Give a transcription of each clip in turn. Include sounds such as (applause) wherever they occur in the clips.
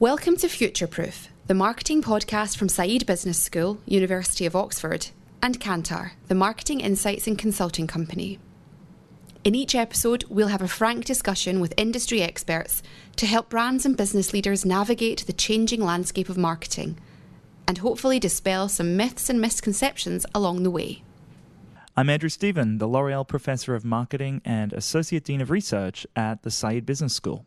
Welcome to Future Proof, the marketing podcast from Saïd Business School, University of Oxford, and Kantar, the marketing insights and consulting company. In each episode, we'll have a frank discussion with industry experts to help brands and business leaders navigate the changing landscape of marketing and hopefully dispel some myths and misconceptions along the way. I'm Andrew Stephen, the L'Oreal Professor of Marketing and Associate Dean of Research at the Saïd Business School.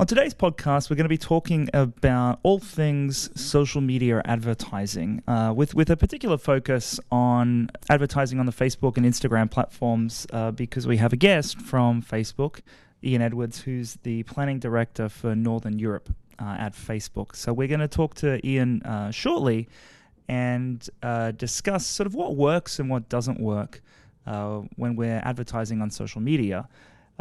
On today's podcast, we're going to be talking about all things social media advertising, uh, with with a particular focus on advertising on the Facebook and Instagram platforms, uh, because we have a guest from Facebook, Ian Edwards, who's the planning director for Northern Europe uh, at Facebook. So we're going to talk to Ian uh, shortly and uh, discuss sort of what works and what doesn't work uh, when we're advertising on social media.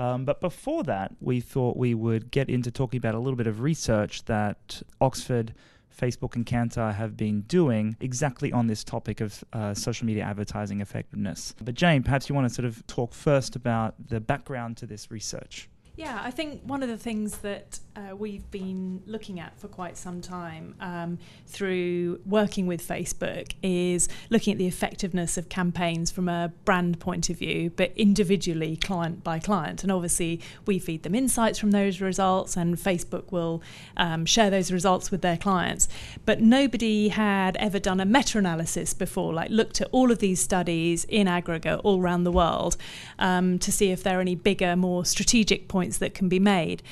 Um, but before that, we thought we would get into talking about a little bit of research that Oxford, Facebook, and Kantar have been doing exactly on this topic of uh, social media advertising effectiveness. But Jane, perhaps you want to sort of talk first about the background to this research. Yeah, I think one of the things that uh, we've been looking at for quite some time um, through working with Facebook is looking at the effectiveness of campaigns from a brand point of view, but individually, client by client. And obviously, we feed them insights from those results, and Facebook will um, share those results with their clients. But nobody had ever done a meta analysis before, like looked at all of these studies in aggregate all around the world um, to see if there are any bigger, more strategic points that can be made.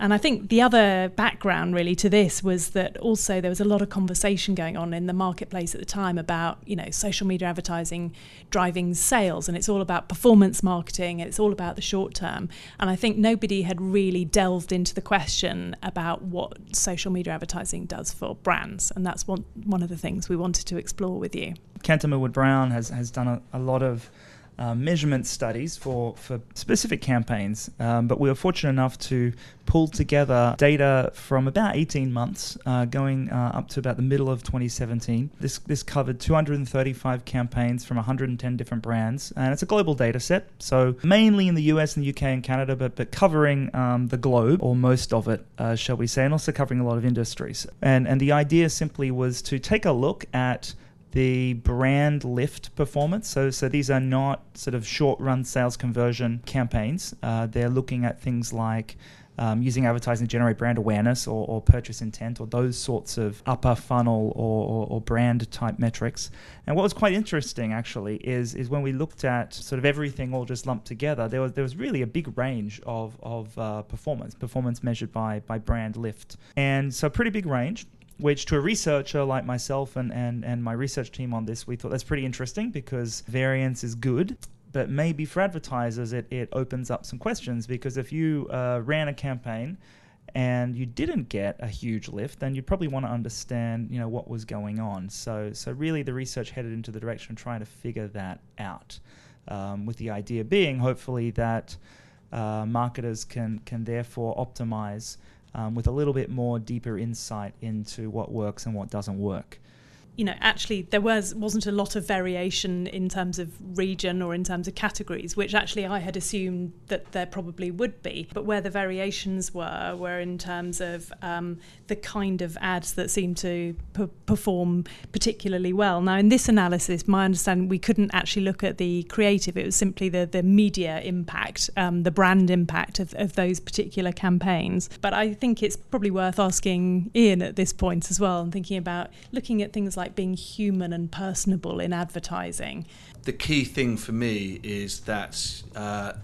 And I think the other background really to this was that also there was a lot of conversation going on in the marketplace at the time about, you know, social media advertising driving sales and it's all about performance marketing it's all about the short term. And I think nobody had really delved into the question about what social media advertising does for brands. And that's one one of the things we wanted to explore with you. Kantar Millward Brown has, has done a, a lot of uh, measurement studies for, for specific campaigns, um, but we were fortunate enough to pull together data from about 18 months, uh, going uh, up to about the middle of 2017. This this covered 235 campaigns from 110 different brands, and it's a global data set, so mainly in the US and the UK and Canada, but but covering um, the globe or most of it, uh, shall we say, and also covering a lot of industries. And and the idea simply was to take a look at the brand lift performance. So, so these are not sort of short run sales conversion campaigns. Uh, they're looking at things like um, using advertising to generate brand awareness or, or, purchase intent or those sorts of upper funnel or, or, or, brand type metrics. And what was quite interesting actually is is when we looked at sort of everything all just lumped together, there was there was really a big range of of uh, performance, performance measured by by brand lift, and so pretty big range which to a researcher like myself and, and, and my research team on this, we thought that's pretty interesting because variance is good. But maybe for advertisers, it, it opens up some questions because if you uh, ran a campaign and you didn't get a huge lift, then you'd probably want to understand, you know, what was going on. So, so really, the research headed into the direction of trying to figure that out, um, with the idea being, hopefully, that uh, marketers can can therefore optimize um, with a little bit more deeper insight into what works and what doesn't work. You know, actually there was wasn't a lot of variation in terms of region or in terms of categories, which actually I had assumed that there probably would be. But where the variations were were in terms of um, the kind of ads that seemed to p- perform particularly well. Now, in this analysis, my understanding we couldn't actually look at the creative; it was simply the the media impact, um, the brand impact of, of those particular campaigns. But I think it's probably worth asking Ian at this point as well, and thinking about looking at things like like being human and personable in advertising. The key thing for me is that uh,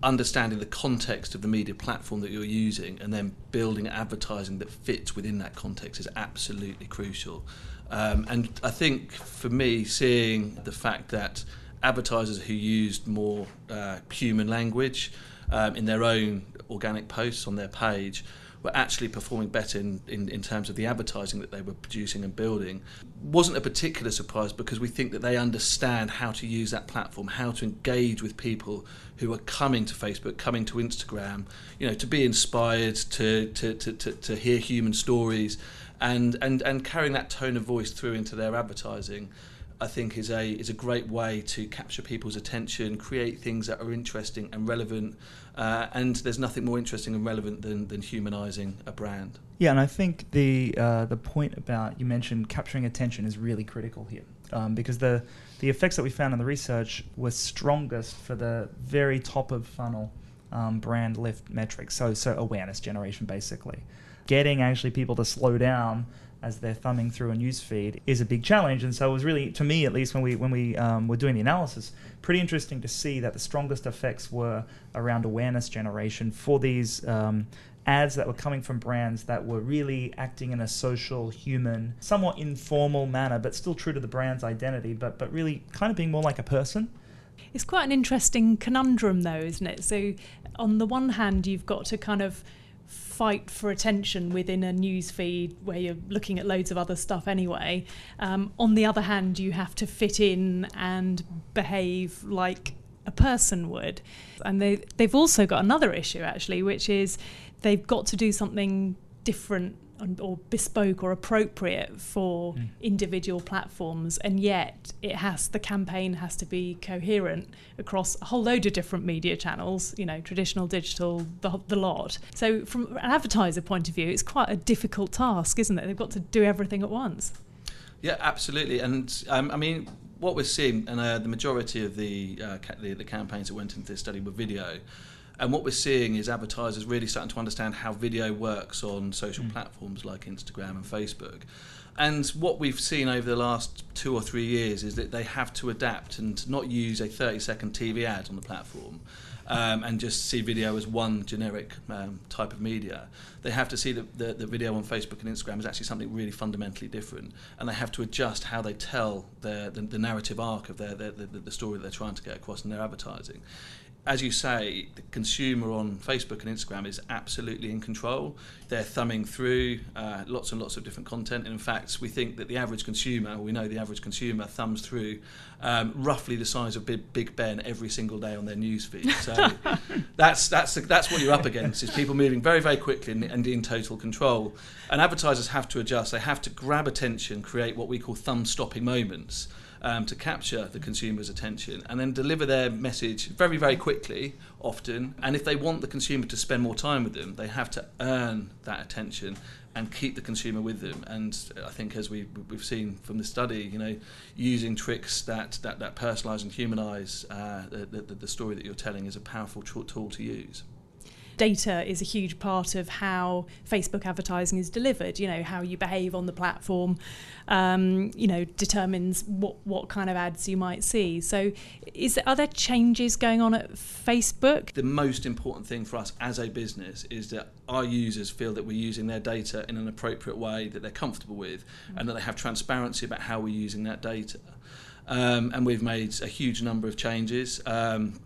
understanding the context of the media platform that you're using and then building advertising that fits within that context is absolutely crucial. Um, and I think for me, seeing the fact that advertisers who used more uh, human language um, in their own organic posts on their page were actually performing better in, in, in terms of the advertising that they were producing and building wasn't a particular surprise because we think that they understand how to use that platform, how to engage with people who are coming to Facebook, coming to Instagram, you know, to be inspired, to to, to, to, to hear human stories and, and, and carrying that tone of voice through into their advertising. I think is a is a great way to capture people's attention, create things that are interesting and relevant, uh, and there's nothing more interesting and relevant than, than humanising a brand. Yeah, and I think the uh, the point about you mentioned capturing attention is really critical here, um, because the the effects that we found in the research were strongest for the very top of funnel um, brand lift metrics. So so awareness generation basically, getting actually people to slow down as they're thumbing through a news feed is a big challenge. And so it was really, to me at least, when we when we um, were doing the analysis, pretty interesting to see that the strongest effects were around awareness generation for these. Um, ads that were coming from brands that were really acting in a social, human, somewhat informal manner, but still true to the brand's identity, but but really kind of being more like a person. It's quite an interesting conundrum, though, isn't it? So, on the one hand, you've got to kind of fight for attention within a news feed where you're looking at loads of other stuff anyway. Um, on the other hand, you have to fit in and behave like a person would. And they, they've also got another issue, actually, which is they've got to do something different or bespoke or appropriate for mm. individual platforms and yet it has the campaign has to be coherent across a whole load of different media channels you know traditional digital the, the lot. So from an advertiser point of view it's quite a difficult task isn't it? They've got to do everything at once. Yeah absolutely and um, i mean what we're seeing and uh, the majority of the, uh, ca- the the campaigns that went into this study were video and what we're seeing is advertisers really starting to understand how video works on social mm. platforms like Instagram and Facebook. And what we've seen over the last two or three years is that they have to adapt and not use a 30 second TV ad on the platform. Um, and just see video as one generic um, type of media. They have to see that the, the, video on Facebook and Instagram is actually something really fundamentally different, and they have to adjust how they tell their, the, the narrative arc of their, their the, the story that they're trying to get across in their advertising as you say, the consumer on Facebook and Instagram is absolutely in control. They're thumbing through uh, lots and lots of different content. And in fact, we think that the average consumer, we know the average consumer thumbs through um, roughly the size of Big, Big Ben every single day on their newsfeed. (laughs) So that's that's that's what you're up against: is people moving very very quickly and, and in total control. And advertisers have to adjust. They have to grab attention, create what we call thumb stopping moments um, to capture the consumer's attention and then deliver their message very, very quickly, often. And if they want the consumer to spend more time with them, they have to earn that attention and keep the consumer with them. And I think, as we, we've seen from the study, you know, using tricks that, that, that personalise and humanise uh, the, the, the story that you're telling is a powerful tool to use data is a huge part of how Facebook advertising is delivered. You know, how you behave on the platform, um, you know, determines what, what kind of ads you might see. So, is are there changes going on at Facebook? The most important thing for us as a business is that our users feel that we're using their data in an appropriate way that they're comfortable with, mm-hmm. and that they have transparency about how we're using that data. Um, and we've made a huge number of changes. Um,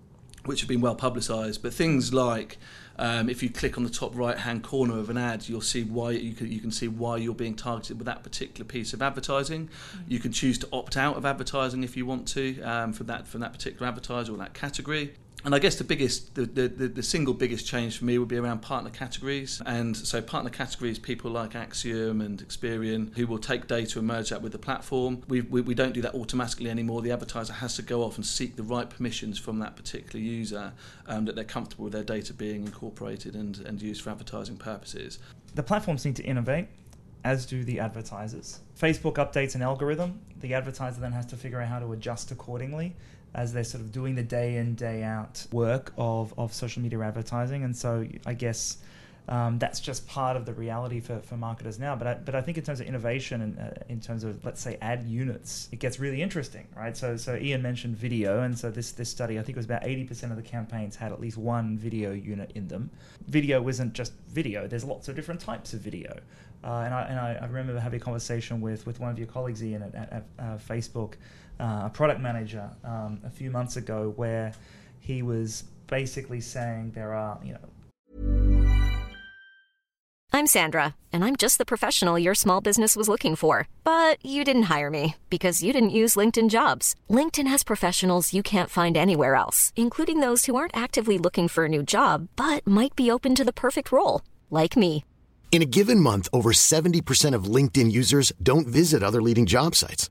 which have been well publicised, but things like um, if you click on the top right hand corner of an ad, you'll see why you can you can see why you're being targeted with that particular piece of advertising. Mm-hmm. You can choose to opt out of advertising if you want to um, from that from that particular advertiser or that category. And I guess the biggest, the, the, the, single biggest change for me would be around partner categories. And so partner categories, people like Acxiom and Experian, who will take data and merge that with the platform. We, we, we don't do that automatically anymore. The advertiser has to go off and seek the right permissions from that particular user um, that they're comfortable with their data being incorporated and, and used for advertising purposes. The platforms need to innovate as do the advertisers. Facebook updates an algorithm, the advertiser then has to figure out how to adjust accordingly as they're sort of doing the day in, day out work of, of social media advertising. And so I guess um, that's just part of the reality for, for marketers now. But I, but I think in terms of innovation and uh, in terms of let's say ad units, it gets really interesting, right? So so Ian mentioned video, and so this this study I think it was about eighty percent of the campaigns had at least one video unit in them. Video isn't just video. There's lots of different types of video. Uh, and I, and I, I, remember having a conversation with, with one of your colleagues, Ian, at, at, at uh, Facebook, uh, a product manager, um, a few months ago, where he was basically saying there are, you know. I'm Sandra, and I'm just the professional your small business was looking for. But you didn't hire me because you didn't use LinkedIn jobs. LinkedIn has professionals you can't find anywhere else, including those who aren't actively looking for a new job, but might be open to the perfect role, like me. In a given month, over 70% of LinkedIn users don't visit other leading job sites.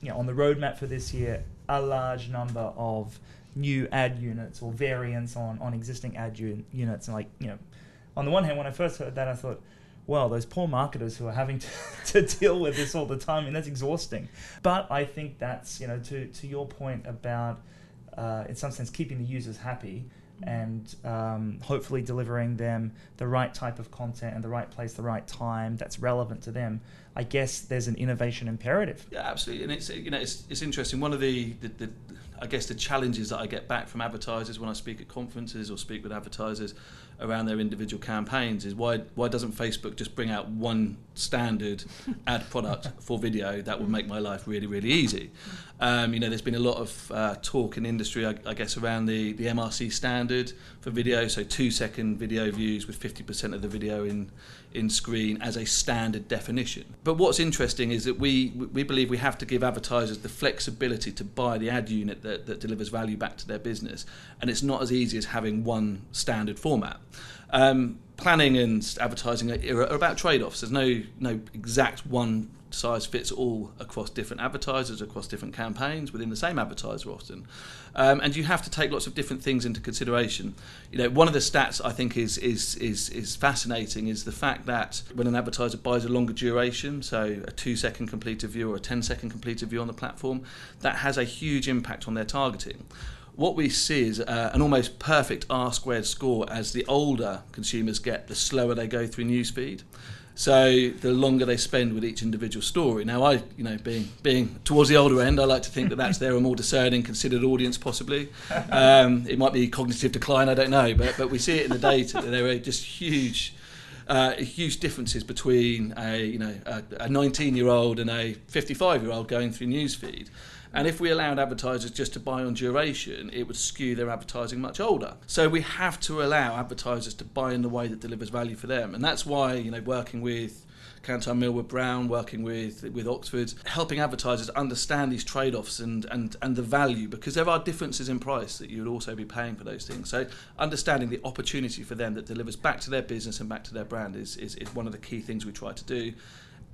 You know, on the roadmap for this year, a large number of new ad units or variants on, on existing ad un- units. And like, you know, on the one hand, when I first heard that, I thought, well, those poor marketers who are having (laughs) to, to deal with this all the time, I mean, that's exhausting. But I think that's, you know, to, to your point about, uh, in some sense, keeping the users happy and um, hopefully delivering them the right type of content and the right place, the right time that's relevant to them. I guess there's an innovation imperative. Yeah, absolutely, and it's you know it's, it's interesting. One of the, the, the I guess the challenges that I get back from advertisers when I speak at conferences or speak with advertisers around their individual campaigns is why why doesn't Facebook just bring out one standard (laughs) ad product for video that would make my life really really easy? Um, you know, there's been a lot of uh, talk in industry, I, I, guess, around the the MRC standard for video, so two second video views with 50% of the video in in screen as a standard definition. But what's interesting is that we we believe we have to give advertisers the flexibility to buy the ad unit that, that delivers value back to their business, and it's not as easy as having one standard format. Um, planning and advertising are, are about trade-offs. There's no no exact one size fits all across different advertisers, across different campaigns within the same advertiser often. Um, and you have to take lots of different things into consideration. You know, one of the stats I think is, is, is, is fascinating is the fact that when an advertiser buys a longer duration, so a two second completed view or a 10 second completed view on the platform, that has a huge impact on their targeting what we see is uh, an almost perfect R squared score as the older consumers get, the slower they go through newsfeed. So the longer they spend with each individual story. Now, I, you know, being being towards the older end, I like to think that that's their more discerning, considered audience, possibly. Um, it might be cognitive decline, I don't know, but but we see it in the data that there are just huge. Uh, huge differences between a you know a 19 year old and a 55 year old going through newsfeed. And if we allowed advertisers just to buy on duration, it would skew their advertising much older. So we have to allow advertisers to buy in the way that delivers value for them. And that's why, you know, working with Kantar Millward Brown, working with with Oxford, helping advertisers understand these trade-offs and, and, and the value because there are differences in price that you would also be paying for those things. So understanding the opportunity for them that delivers back to their business and back to their brand is, is, is one of the key things we try to do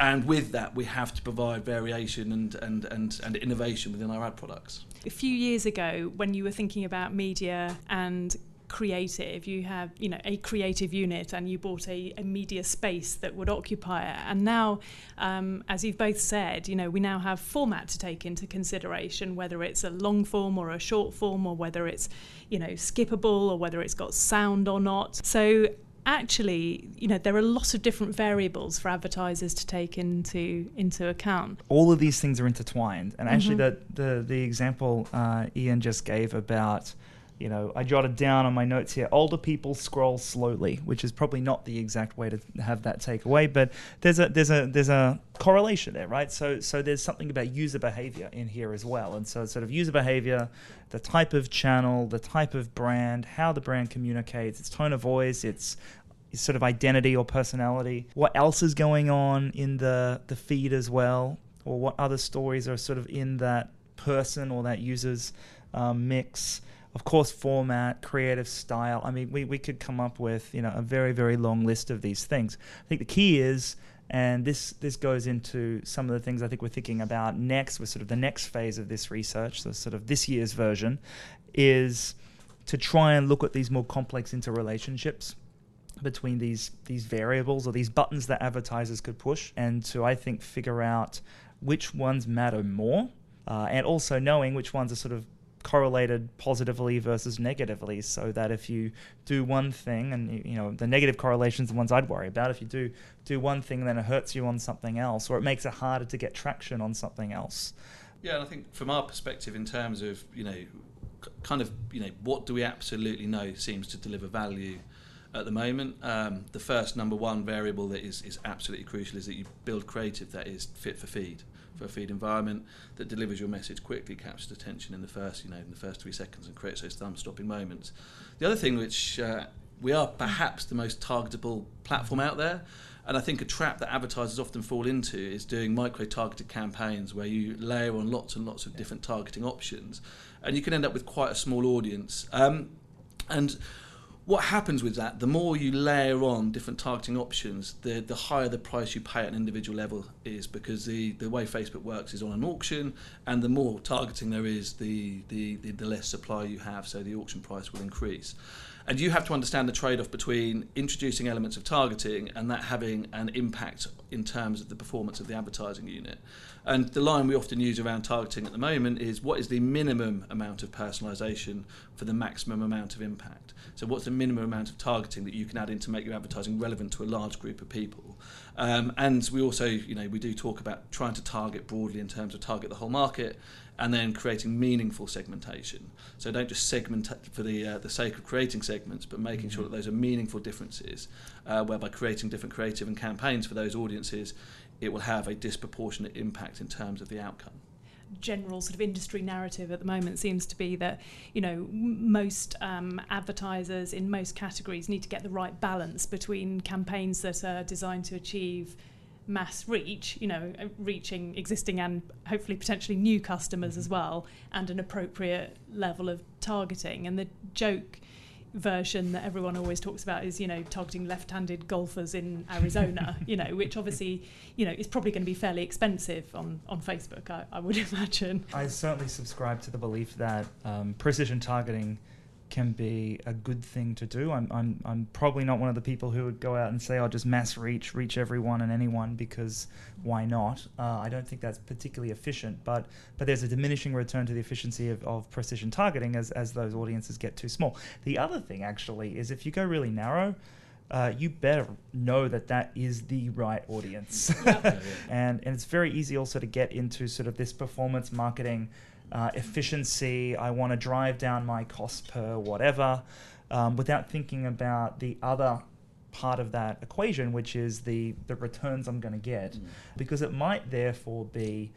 and with that we have to provide variation and, and, and, and innovation within our ad products. A few years ago when you were thinking about media and creative. You have, you know, a creative unit, and you bought a, a media space that would occupy it. And now, um, as you've both said, you know, we now have format to take into consideration, whether it's a long form or a short form, or whether it's, you know, skippable, or whether it's got sound or not. So actually, you know, there are a lot of different variables for advertisers to take into into account. All of these things are intertwined, and actually, mm-hmm. the the the example uh, Ian just gave about you know, I jotted down on my notes here older people scroll slowly, which is probably not the exact way to have that takeaway, but there's a there's a there's a correlation there, right? So so there's something about user behavior in here as well. And so sort of user behavior, the type of channel, the type of brand, how the brand communicates, its tone of voice, its sort of identity or personality, what else is going on in the the feed as well, or what other stories are sort of in that person or that user's um, mix of course, format, creative style. I mean, we, we could come up with you know a very very long list of these things. I think the key is, and this this goes into some of the things I think we're thinking about next, with sort of the next phase of this research, so sort of this year's version, is to try and look at these more complex interrelationships between these these variables or these buttons that advertisers could push, and to I think figure out which ones matter more, uh, and also knowing which ones are sort of correlated positively versus negatively so that if you do one thing and you know the negative correlations the ones I'd worry about. If you do do one thing then it hurts you on something else or it makes it harder to get traction on something else. Yeah and I think from our perspective in terms of you know kind of you know what do we absolutely know seems to deliver value at the moment. Um, the first number one variable that is, is absolutely crucial is that you build creative that is fit for feed for a feed environment that delivers your message quickly, captures attention in the first, you know, in the first three seconds, and creates those thumb-stopping moments. The other thing, which uh, we are perhaps the most targetable platform out there, and I think a trap that advertisers often fall into is doing micro-targeted campaigns where you layer on lots and lots of different targeting options, and you can end up with quite a small audience. Um, and what happens with that, the more you layer on different targeting options, the, the higher the price you pay at an individual level is because the, the way Facebook works is on an auction, and the more targeting there is, the, the, the, the less supply you have, so the auction price will increase. And you have to understand the trade off between introducing elements of targeting and that having an impact in terms of the performance of the advertising unit. And the line we often use around targeting at the moment is what is the minimum amount of personalisation for the maximum amount of impact? So, what's the minimum amount of targeting that you can add in to make your advertising relevant to a large group of people? Um, and we also, you know, we do talk about trying to target broadly in terms of target the whole market and then creating meaningful segmentation. So don't just segment for the uh, the sake of creating segments, but making mm-hmm. sure that those are meaningful differences, uh, whereby creating different creative and campaigns for those audiences, it will have a disproportionate impact in terms of the outcome general sort of industry narrative at the moment seems to be that you know most um, advertisers in most categories need to get the right balance between campaigns that are designed to achieve mass reach, you know, uh, reaching existing and hopefully potentially new customers as well, and an appropriate level of targeting. And the joke version that everyone always talks about is, you know, targeting left-handed golfers in (laughs) Arizona, you know, which obviously, you know, is probably going to be fairly expensive on, on Facebook, I, I would (laughs) imagine. I certainly subscribe to the belief that um, precision targeting – can be a good thing to do. I'm, I'm, I'm probably not one of the people who would go out and say, I'll just mass reach, reach everyone and anyone because why not? Uh, I don't think that's particularly efficient, but, but there's a diminishing return to the efficiency of, of precision targeting as, as those audiences get too small. The other thing, actually, is if you go really narrow, uh, you better know that that is the right audience. (laughs) and, and it's very easy also to get into sort of this performance marketing uh, efficiency, I want to drive down my cost per whatever, um, without thinking about the other part of that equation, which is the, the returns I'm going to get. Mm. Because it might therefore be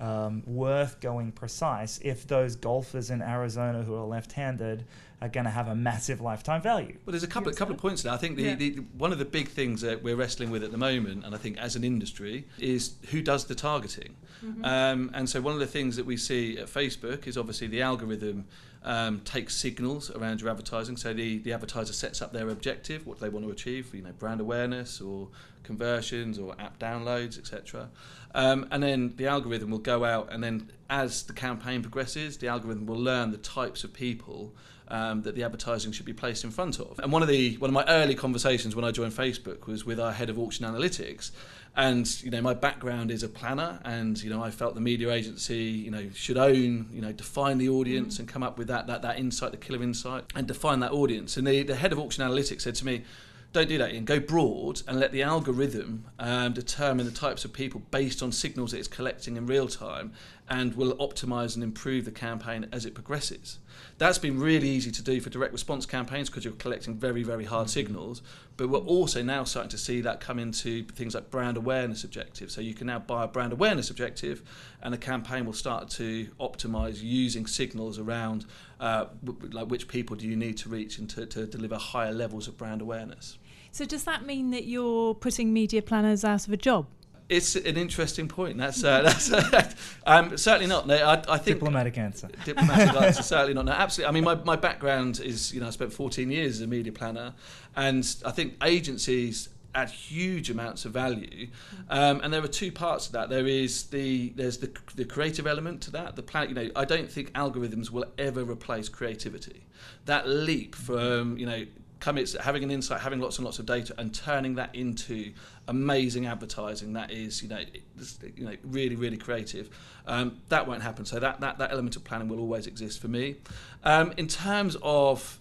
um, worth going precise if those golfers in Arizona who are left-handed are going to have a massive lifetime value. Well, there's a couple, a couple of points there. I think the, yeah. the, one of the big things that we're wrestling with at the moment, and I think as an industry, is who does the targeting. Mm-hmm. Um, and so one of the things that we see at Facebook is obviously the algorithm um, takes signals around your advertising. So the, the advertiser sets up their objective, what they want to achieve, you know, brand awareness or conversions or app downloads, etc. Um, and then the algorithm will go out, and then as the campaign progresses, the algorithm will learn the types of people um, that the advertising should be placed in front of. And one of the one of my early conversations when I joined Facebook was with our head of auction analytics. And you know, my background is a planner, and you know, I felt the media agency, you know, should own, you know, define the audience mm. and come up with that that that insight, the killer insight, and define that audience. And the, the head of auction analytics said to me, don't do that Ian. Go broad and let the algorithm um, determine the types of people based on signals that it's collecting in real time and will optimize and improve the campaign as it progresses. That's been really easy to do for direct response campaigns because you're collecting very, very hard mm-hmm. signals. But we're also now starting to see that come into things like brand awareness objectives. So you can now buy a brand awareness objective, and the campaign will start to optimize using signals around uh, like which people do you need to reach and to, to deliver higher levels of brand awareness. So does that mean that you're putting media planners out of a job? It's an interesting point. That's uh, (laughs) that's uh, um, certainly not. No, I, I think diplomatic answer. Diplomatic (laughs) answer, certainly not. No, absolutely. I mean, my, my background is you know I spent 14 years as a media planner, and I think agencies add huge amounts of value. Um, and there are two parts to that. There is the there's the, the creative element to that. The plan, you know, I don't think algorithms will ever replace creativity. That leap from you know coming, having an insight, having lots and lots of data, and turning that into amazing advertising that is, you know, you know, really, really creative. Um, that won't happen. So that, that that element of planning will always exist for me. Um, in terms of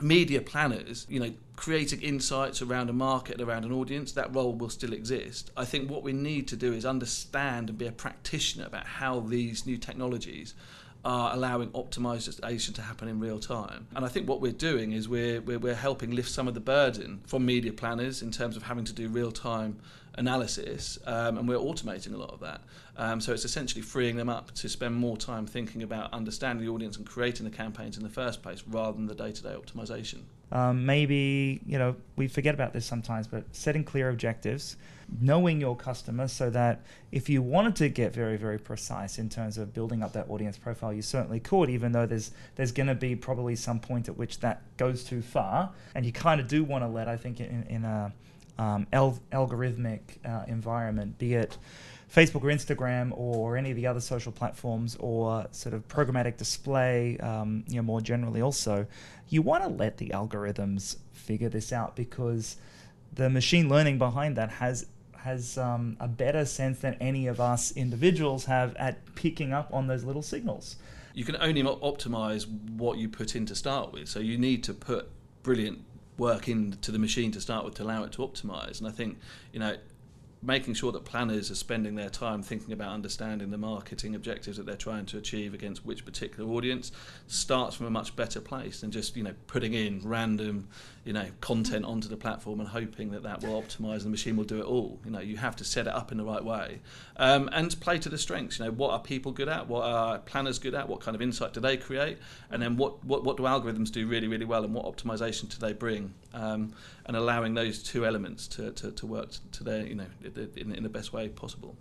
media planners, you know, creating insights around a market, around an audience, that role will still exist. I think what we need to do is understand and be a practitioner about how these new technologies are allowing optimization to happen in real time. And I think what we're doing is we're, we're, we're helping lift some of the burden from media planners in terms of having to do real time analysis, um, and we're automating a lot of that. Um, so it's essentially freeing them up to spend more time thinking about understanding the audience and creating the campaigns in the first place rather than the day to day optimization. Um, maybe, you know, we forget about this sometimes, but setting clear objectives knowing your customer so that if you wanted to get very very precise in terms of building up that audience profile you certainly could even though there's there's going to be probably some point at which that goes too far. And you kind of do want to let i think in, in a um, al- algorithmic uh, environment be it Facebook or Instagram or any of the other social platforms or sort of programmatic display, um, you know, more generally also, you want to let the algorithms figure this out because the machine learning behind that has has um, a better sense than any of us individuals have at picking up on those little signals. You can only optimize what you put in to start with. So you need to put brilliant work into the machine to start with to allow it to optimize. And I think, you know, making sure that planners are spending their time thinking about understanding the marketing objectives that they're trying to achieve against which particular audience starts from a much better place than just you know putting in random you know content onto the platform and hoping that that will optimize and the machine will do it all. You know you have to set it up in the right way. Um, and play to the strengths. You know what are people good at? What are planners good at? What kind of insight do they create? And then what what, what do algorithms do really really well and what optimization do they bring? Um, and allowing those two elements to, to, to work to their you know in, in the best way possible.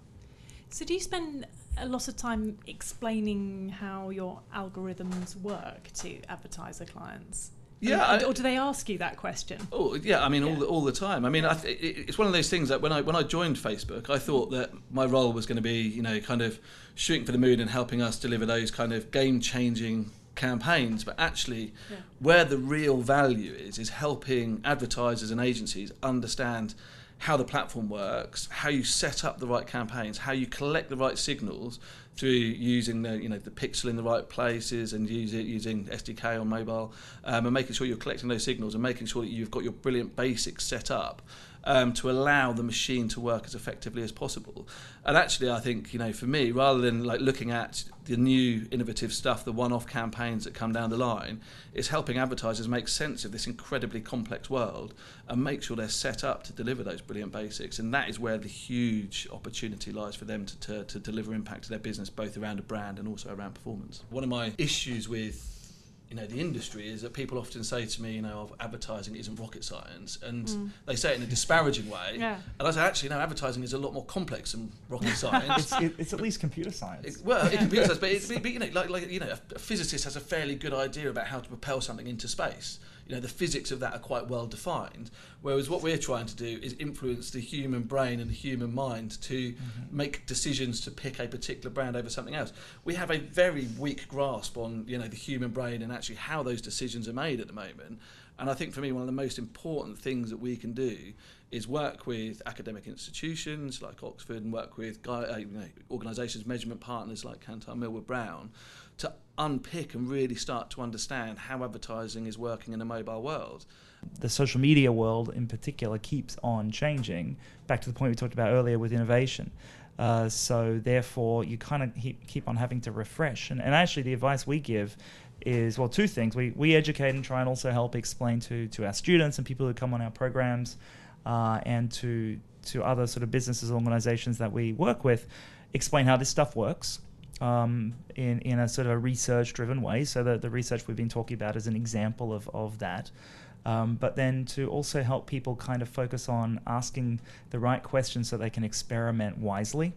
So, do you spend a lot of time explaining how your algorithms work to advertiser clients? Yeah, I, or do they ask you that question? Oh, yeah. I mean, yeah. all the, all the time. I mean, I th- it's one of those things that when I when I joined Facebook, I thought that my role was going to be, you know, kind of shooting for the moon and helping us deliver those kind of game changing campaigns, but actually, yeah. where the real value is is helping advertisers and agencies understand how the platform works, how you set up the right campaigns, how you collect the right signals through using the you know the pixel in the right places and use it using SDK on mobile, um, and making sure you're collecting those signals and making sure that you've got your brilliant basics set up um, to allow the machine to work as effectively as possible. And actually, I think you know, for me, rather than like looking at the new innovative stuff, the one-off campaigns that come down the line, it's helping advertisers make sense of this incredibly complex world and make sure they're set up to deliver those brilliant basics. And that is where the huge opportunity lies for them to, to, to deliver impact to their business, both around a brand and also around performance. One of my issues with you know the industry is that people often say to me, you know, oh, advertising isn't rocket science, and mm. they say it in a disparaging way. Yeah. And I say, actually, no, advertising is a lot more complex than rocket (laughs) science. it's, it, it's, at least computer science. It, well, yeah. computer science, but, (laughs) but, you know, like, like you know, a physicist has a fairly good idea about how to propel something into space you know the physics of that are quite well defined. Whereas what we're trying to do is influence the human brain and the human mind to mm-hmm. make decisions to pick a particular brand over something else. We have a very weak grasp on you know the human brain and actually how those decisions are made at the moment. And I think for me, one of the most important things that we can do is work with academic institutions like Oxford and work with uh, you know, organisations, measurement partners like Kantar Millward Brown to unpick and really start to understand how advertising is working in a mobile world. The social media world in particular keeps on changing, back to the point we talked about earlier with innovation. Uh, so therefore, you kind of keep on having to refresh. And, and actually, the advice we give is well, two things. We, we educate and try and also help explain to, to our students and people who come on our programs uh, and to to other sort of businesses and organizations that we work with, explain how this stuff works um, in in a sort of research driven way. So that the research we've been talking about is an example of of that. Um, but then to also help people kind of focus on asking the right questions so they can experiment wisely.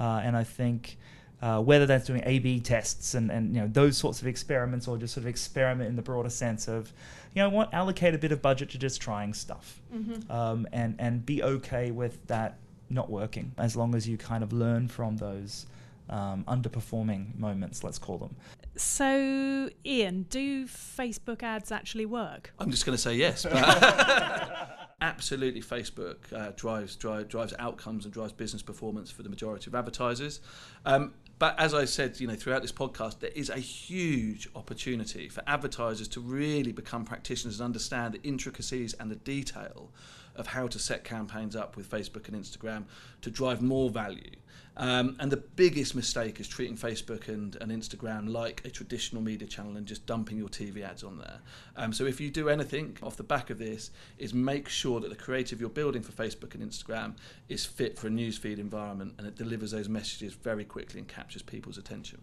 Uh, and I think uh, whether that's doing A/B tests and, and you know those sorts of experiments, or just sort of experiment in the broader sense of, you know, what allocate a bit of budget to just trying stuff, mm-hmm. um, and and be okay with that not working as long as you kind of learn from those um, underperforming moments, let's call them. So, Ian, do Facebook ads actually work? I'm just going to say yes. (laughs) absolutely, Facebook uh, drives drive, drives outcomes and drives business performance for the majority of advertisers. Um, but as I said, you know, throughout this podcast, there is a huge opportunity for advertisers to really become practitioners and understand the intricacies and the detail of how to set campaigns up with Facebook and Instagram to drive more value. Um, and the biggest mistake is treating Facebook and, and Instagram like a traditional media channel and just dumping your TV ads on there. Um, so if you do anything off the back of this, is make sure that the creative you're building for Facebook and Instagram is fit for a newsfeed environment and it delivers those messages very quickly and captures people's attention.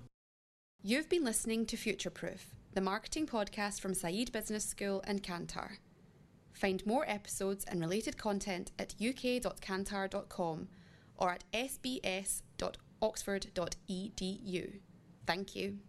You've been listening to Futureproof, the marketing podcast from Saïd Business School and Kantar. Find more episodes and related content at uk.kantar.com or at sbs.oxford.edu. Thank you.